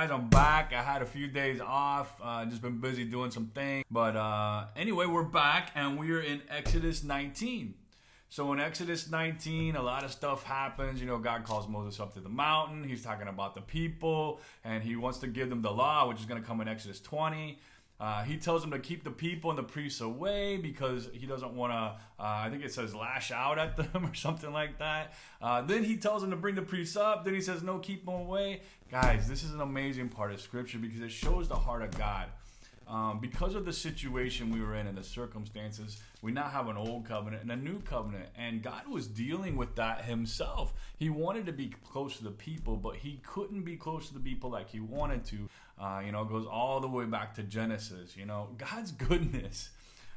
guys, I'm back. I had a few days off. Uh, just been busy doing some things. But uh, anyway, we're back and we're in Exodus 19. So in Exodus 19, a lot of stuff happens. You know, God calls Moses up to the mountain. He's talking about the people, and he wants to give them the law, which is going to come in Exodus 20. Uh, he tells them to keep the people and the priests away because he doesn't want to, uh, I think it says lash out at them or something like that. Uh, then he tells them to bring the priests up. Then he says, no, keep them away. Guys, this is an amazing part of scripture because it shows the heart of God. Um, because of the situation we were in and the circumstances, we now have an old covenant and a new covenant. And God was dealing with that himself. He wanted to be close to the people, but he couldn't be close to the people like he wanted to. Uh, you know, it goes all the way back to Genesis. You know, God's goodness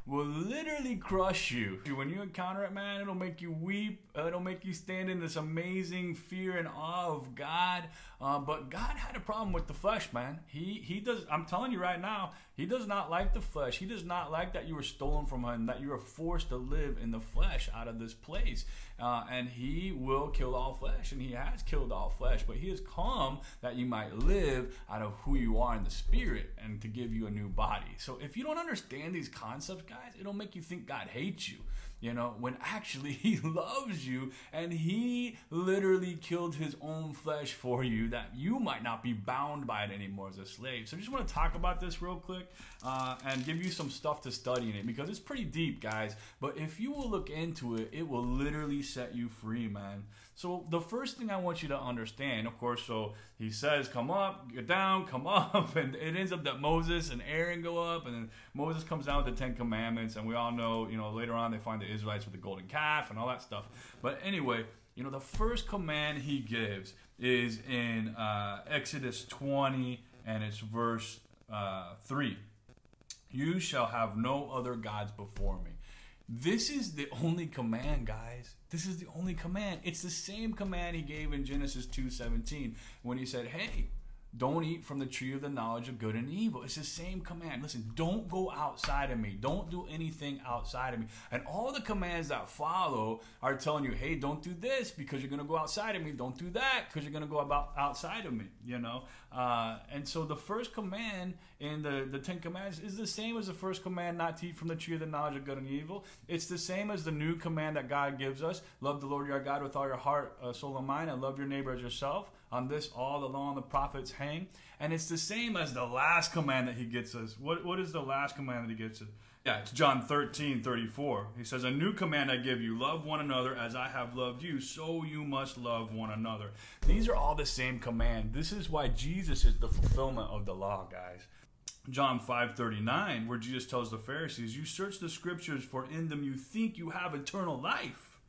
will literally crush you. When you encounter it, man, it'll make you weep. It'll make you stand in this amazing fear and awe of God. Uh, but God had a problem with the flesh, man. He he does. I'm telling you right now, he does not like the flesh. He does not like that you were stolen from him, that you were forced to live in the flesh out of this place. Uh, and he will kill all flesh, and he has killed all flesh. But he has come that you might live out of who you are in the spirit, and to give you a new body. So if you don't understand these concepts, guys, it'll make you think God hates you you know, when actually he loves you and he literally killed his own flesh for you that you might not be bound by it anymore as a slave. So I just want to talk about this real quick uh, and give you some stuff to study in it because it's pretty deep, guys. But if you will look into it, it will literally set you free, man. So the first thing I want you to understand, of course, so he says, "Come up, get down, come up," and it ends up that Moses and Aaron go up, and then Moses comes down with the Ten Commandments, and we all know, you know, later on they find the Israelites with the golden calf and all that stuff. But anyway, you know, the first command he gives is in uh, Exodus 20, and it's verse uh, 3. You shall have no other gods before me. This is the only command, guys. This is the only command. It's the same command he gave in Genesis 2:17 when he said, "Hey, don't eat from the tree of the knowledge of good and evil. It's the same command. Listen, don't go outside of me. Don't do anything outside of me. And all the commands that follow are telling you, hey, don't do this because you're going to go outside of me. Don't do that because you're going to go about outside of me, you know? Uh, and so the first command in the, the Ten Commandments is the same as the first command not to eat from the tree of the knowledge of good and evil. It's the same as the new command that God gives us love the Lord your God with all your heart, uh, soul, and mind, and love your neighbor as yourself. On this, all the law and the prophets hang. And it's the same as the last command that he gets us. What, what is the last command that he gets us? Yeah, it's John 13, 34. He says, A new command I give you love one another as I have loved you, so you must love one another. These are all the same command. This is why Jesus is the fulfillment of the law, guys. John 5:39 where Jesus tells the Pharisees, "You search the scriptures for in them you think you have eternal life.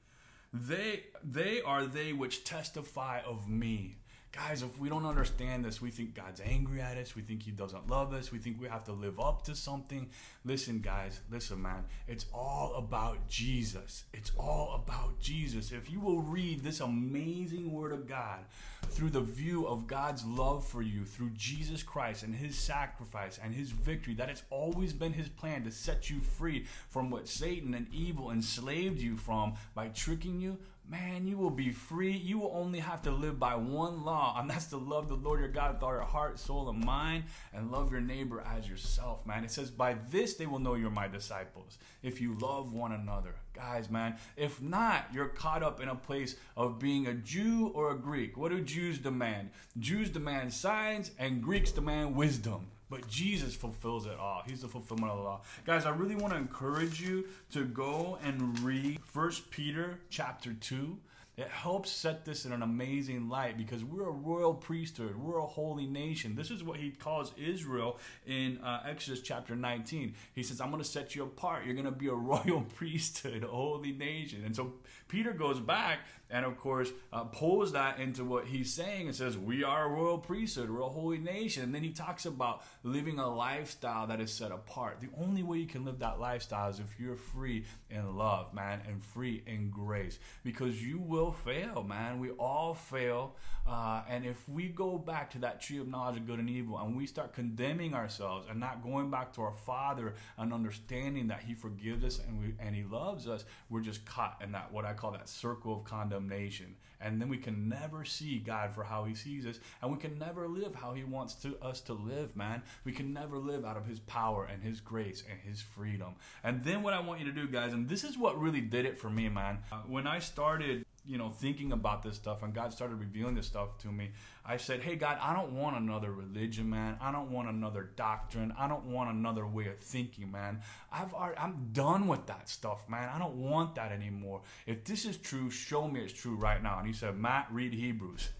They they are they which testify of me." Guys, if we don't understand this, we think God's angry at us. We think He doesn't love us. We think we have to live up to something. Listen, guys, listen, man. It's all about Jesus. It's all about Jesus. If you will read this amazing Word of God through the view of God's love for you, through Jesus Christ and His sacrifice and His victory, that it's always been His plan to set you free from what Satan and evil enslaved you from by tricking you, man, you will be free. You will only have to live by one law, and that's to love the Lord your God with all your heart, soul, and mind, and love your neighbor as yourself, man. It says, By this they will know you're my disciples, if you love one another. Guys, man, if not, you're caught up in a place of being a Jew or a Greek. What do Jews demand? Jews demand signs, and Greeks demand wisdom. But Jesus fulfills it all. He's the fulfillment of the law. Guys, I really want to encourage you to go and read First Peter chapter 2. It helps set this in an amazing light because we're a royal priesthood. We're a holy nation. This is what he calls Israel in uh, Exodus chapter 19. He says, I'm going to set you apart. You're going to be a royal priesthood, a holy nation. And so Peter goes back and, of course, uh, pulls that into what he's saying and says, We are a royal priesthood. We're a holy nation. And then he talks about living a lifestyle that is set apart. The only way you can live that lifestyle is if you're free in love, man, and free in grace because you will will fail, man. We all fail. Uh, and if we go back to that tree of knowledge of good and evil and we start condemning ourselves and not going back to our Father and understanding that He forgives us and, we, and He loves us, we're just caught in that, what I call that circle of condemnation. And then we can never see God for how He sees us and we can never live how He wants to, us to live, man. We can never live out of His power and His grace and His freedom. And then what I want you to do, guys, and this is what really did it for me, man. Uh, when I started you know, thinking about this stuff and God started revealing this stuff to me, I said, Hey, God, I don't want another religion, man. I don't want another doctrine. I don't want another way of thinking, man. I've already, I'm done with that stuff, man. I don't want that anymore. If this is true, show me it's true right now. And he said, Matt, read Hebrews.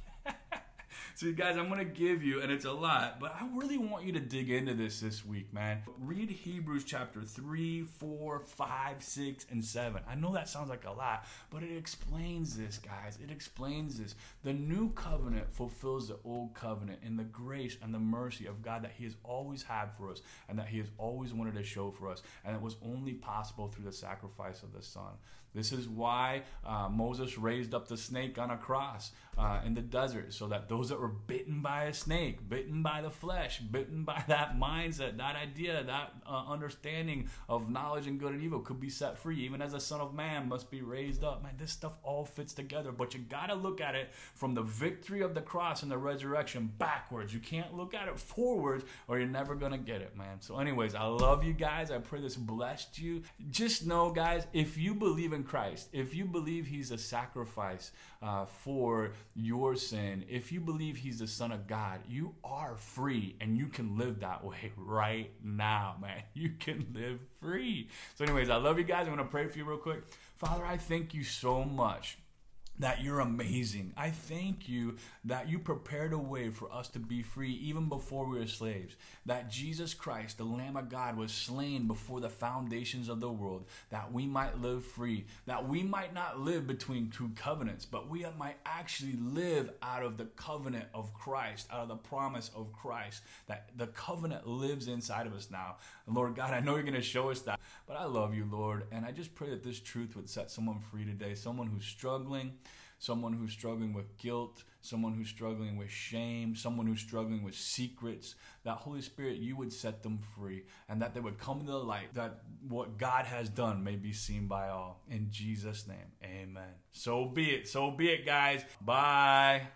So, guys, I'm going to give you, and it's a lot, but I really want you to dig into this this week, man. Read Hebrews chapter 3, 4, 5, 6, and 7. I know that sounds like a lot, but it explains this, guys. It explains this. The new covenant fulfills the old covenant in the grace and the mercy of God that He has always had for us and that He has always wanted to show for us. And it was only possible through the sacrifice of the Son. This is why uh, Moses raised up the snake on a cross uh, in the desert so that those that were bitten by a snake, bitten by the flesh, bitten by that mindset, that idea, that uh, understanding of knowledge and good and evil could be set free. Even as a son of man must be raised up. Man, this stuff all fits together, but you got to look at it from the victory of the cross and the resurrection backwards. You can't look at it forwards or you're never to get it, man. So, anyways, I love you guys. I pray this blessed you. Just know, guys, if you believe Christ, if you believe He's a sacrifice uh, for your sin, if you believe He's the Son of God, you are free and you can live that way right now, man. You can live free. So, anyways, I love you guys. I'm going to pray for you real quick. Father, I thank you so much that you're amazing. I thank you that you prepared a way for us to be free even before we were slaves. That Jesus Christ, the Lamb of God, was slain before the foundations of the world, that we might live free, that we might not live between two covenants, but we might actually live out of the covenant of Christ, out of the promise of Christ, that the covenant lives inside of us now. Lord God, I know you're going to show us that, but I love you, Lord, and I just pray that this truth would set someone free today, someone who's struggling someone who's struggling with guilt, someone who's struggling with shame, someone who's struggling with secrets, that Holy Spirit, you would set them free and that they would come to the light, that what God has done may be seen by all. In Jesus' name, amen. So be it. So be it, guys. Bye.